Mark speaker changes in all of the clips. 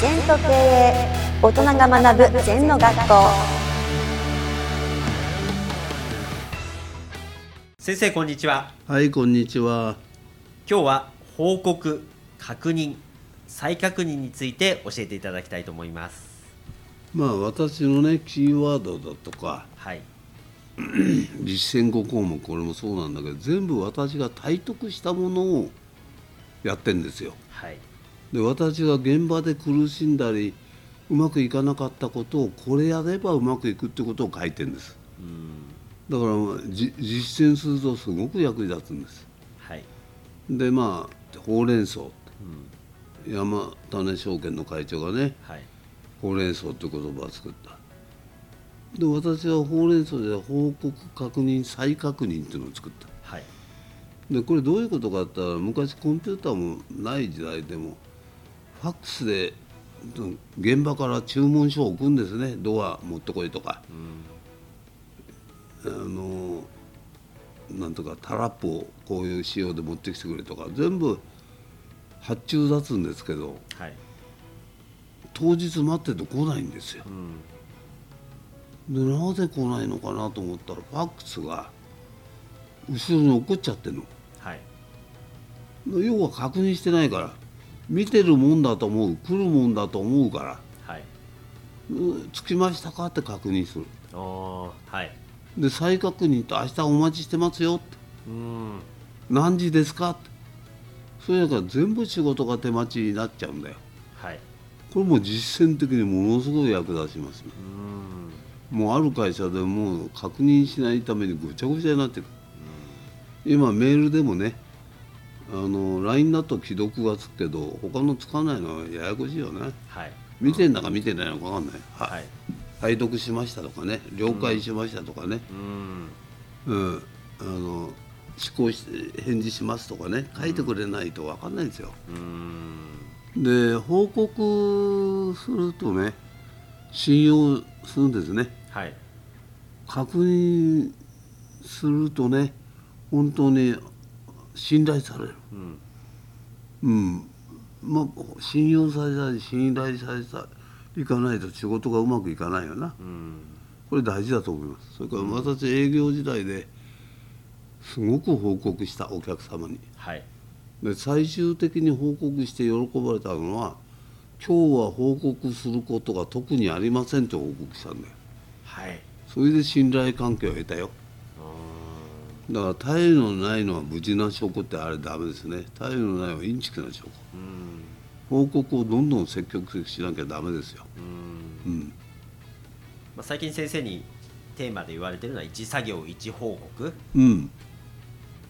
Speaker 1: 全と経営大人が学ぶ全の学校。
Speaker 2: 先生こんにちは。
Speaker 3: はい、こんにちは。
Speaker 2: 今日は報告確認再確認について教えていただきたいと思います。
Speaker 3: まあ、私のね、キーワードだとか、
Speaker 2: はい。
Speaker 3: 実践5項目、これもそうなんだけど、全部私が体得したものをやってんですよ。
Speaker 2: はい
Speaker 3: で、私が現場で苦しんだり、うまくいかなかったことを、これやればうまくいくってことを書いてんです。だから、じ実践するとすごく役に立つんです。
Speaker 2: はい。
Speaker 3: で、まあ、ほうれん草。山種証券の会長がね、
Speaker 2: はい。
Speaker 3: ほうれん草という言葉を作った。で私はほうれん草で報告確認再確認っていうのを作った。
Speaker 2: はい。
Speaker 3: でこれどういうことかって言ったら昔コンピューターもない時代でもファックスでうん現場から注文書を置くんですね。ドア持ってこいとか、あのなんとかタラップをこういう仕様で持ってきてくれとか。全部発注出すんですけど
Speaker 2: はい。
Speaker 3: 当日待ってて来ないんですよ、でなぜ来ないのかなと思ったらファックスが後ろに落っこっちゃってるの。
Speaker 2: はい。
Speaker 3: 要は確認してないから見てるもんだと思う来るもんだと思うから。
Speaker 2: はい。
Speaker 3: うん着きましたか？って確認する。
Speaker 2: はい。
Speaker 3: で再確認と明日お待ちしてますよって。
Speaker 2: うん。
Speaker 3: 何時ですか？って。それだから全部仕事が手待ちになっちゃうんだよ。
Speaker 2: はい。
Speaker 3: これも実践的にものすごい役立ちますね
Speaker 2: うん。
Speaker 3: もうある会社でもう確認しないためにぐちゃぐちゃになってる、今メールでもねあの LINE だと既読がつくけど他のつかないのはややこしいよね。
Speaker 2: はい。
Speaker 3: 見てんだか見てないのか分かんない、は
Speaker 2: はい。
Speaker 3: 拝読しましたとかね了解しましたとかね、
Speaker 2: うん。
Speaker 3: うん。あの思考して返事しますとかね。書いてくれないと分かんないんですよ、
Speaker 2: うん。
Speaker 3: で報告するとね信用するんですね。
Speaker 2: はい。
Speaker 3: 確認するとね本当に信頼される。
Speaker 2: うん。
Speaker 3: うん。まあ信用されたり信頼されたりいかないと仕事がうまくいかないよな。
Speaker 2: うん。
Speaker 3: これ大事だと思います。それから私営業時代ですごく報告したお客様に。
Speaker 2: はい。
Speaker 3: で最終的に報告して喜ばれたのは今日は報告することが特にありませんと報告したんだよ。
Speaker 2: はい。
Speaker 3: それで信頼関係を得たよ。
Speaker 2: う
Speaker 3: だから体位のないのは無事な証拠ってあれダメですね。体位のないはインチキな証拠。
Speaker 2: ん
Speaker 3: 報告をどんどん積極的にしなきゃダメですよ。
Speaker 2: うん。
Speaker 3: うん。
Speaker 2: まあ、最近先生にテーマで言われてるのは一作業一報告。
Speaker 3: うん。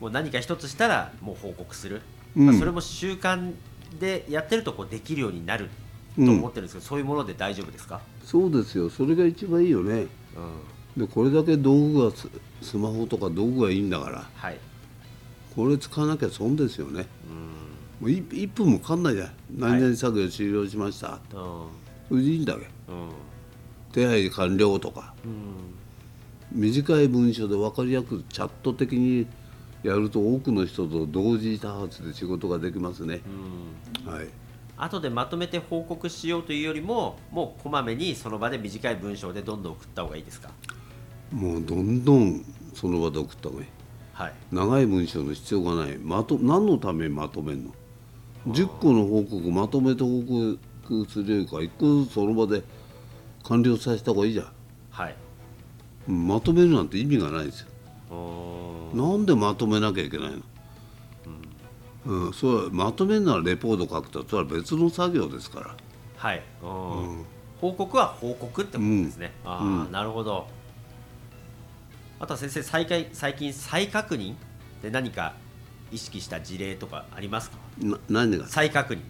Speaker 2: もう何か一つしたらもう報告する、
Speaker 3: うん。
Speaker 2: まあ、それも習慣でやってるとこうできるようになると思ってるんですけど、そういうもので大丈夫ですか、
Speaker 3: そうですよ。それが一番いいよね。
Speaker 2: うん、
Speaker 3: でこれだけ道具がススマホとか道具がいいんだから
Speaker 2: はい、
Speaker 3: これ使わなきゃ損ですよね。
Speaker 2: うん。
Speaker 3: もう 1, 分もかかんないじゃん。何々作業終了しました、
Speaker 2: うん。
Speaker 3: それでいいんだけ。
Speaker 2: うん。
Speaker 3: 手配完了とか。
Speaker 2: うん。
Speaker 3: 短い文章で分かりやすくチャット的にやると多くの人と同時多発で仕事ができますね、
Speaker 2: うん。
Speaker 3: はい。
Speaker 2: 後でまとめて報告しようというよりももうこまめにその場で短い文章でどんどん送った方がいいですか？
Speaker 3: もうどんどんその場で送った方がいい。
Speaker 2: はい。
Speaker 3: 長い文章の必要がない。まと何のためにまとめるの？10個の報告まとめて報告するよりか1個ずつその場で完了させた方がいいじゃん。
Speaker 2: はい。
Speaker 3: うんまとめるなんて意味がないですよ。なんでまとめなきゃいけないの、うん。それはまとめるならレポート書くとそれは別の作業ですから。
Speaker 2: はい、うん。報告は報告ってことですね、ああ、
Speaker 3: うん。
Speaker 2: なるほどあとは先生最近最近再確認で何か意識した事例とかありますか？
Speaker 3: な何が
Speaker 2: 再確認。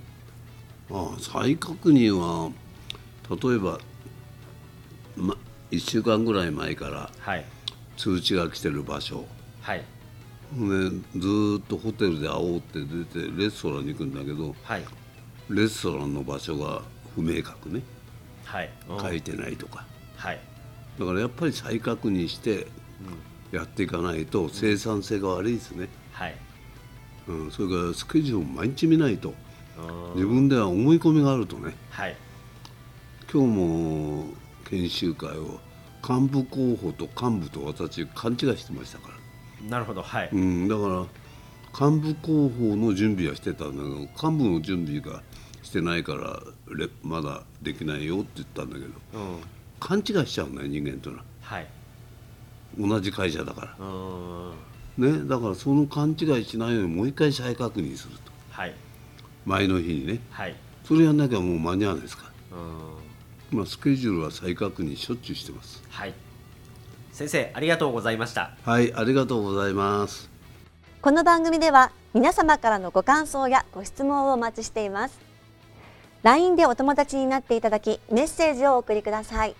Speaker 3: ああ再確認は例えば、ま、1週間ぐらい前から
Speaker 2: はい。
Speaker 3: 通知が来てる場所、
Speaker 2: はい。
Speaker 3: ね、ずーっとホテルで会おうって出てレストランに行くんだけど
Speaker 2: はい。
Speaker 3: レストランの場所が不明確ね。
Speaker 2: はい、うん。
Speaker 3: 書いてないとか。
Speaker 2: はい。
Speaker 3: だからやっぱり再確認してやっていかないと生産性が悪いですね、
Speaker 2: はい。
Speaker 3: うん、それからスケジュールを毎日見ないと
Speaker 2: うん
Speaker 3: 自分では思い込みがあるとね。
Speaker 2: はい。
Speaker 3: 今日も研修会を幹部候補と幹部と私勘違いしてましたから、
Speaker 2: なるほど。はい、
Speaker 3: うん、だから幹部候補の準備はしてたんだけど幹部の準備がしてないからレまだできないよって言ったんだけど
Speaker 2: うん。
Speaker 3: 勘違いしちゃうね人間というのは。
Speaker 2: はい
Speaker 3: 同じ会社だから。
Speaker 2: うん。
Speaker 3: ねだからその勘違いしないようにもう一回再確認すると。
Speaker 2: はい。
Speaker 3: 前の日にね。
Speaker 2: はい。
Speaker 3: それやんなきゃもう間に合わないですか。ら
Speaker 2: うん。
Speaker 3: まあ、スケジュールは再確認しょっちゅうしてます。
Speaker 2: はい。先生ありがとうございました。
Speaker 3: はい、ありがとうございます。
Speaker 1: この番組では皆様からのご感想やご質問をお待ちしています。LINE でお友達になっていただきメッセージをお送りください。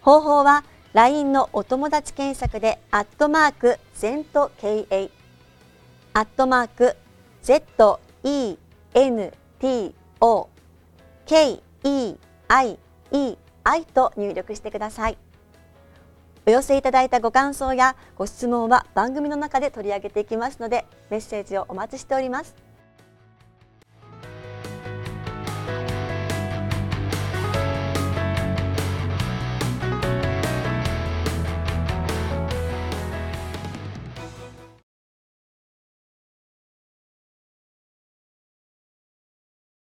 Speaker 1: 方法は LINE のお友達検索でアットマーク ZENTKA アットマーク ZENTO KEIEI と入力してください。お寄せいただいたご感想やご質問は番組の中で取り上げていきますのでメッセージをお待ちしております。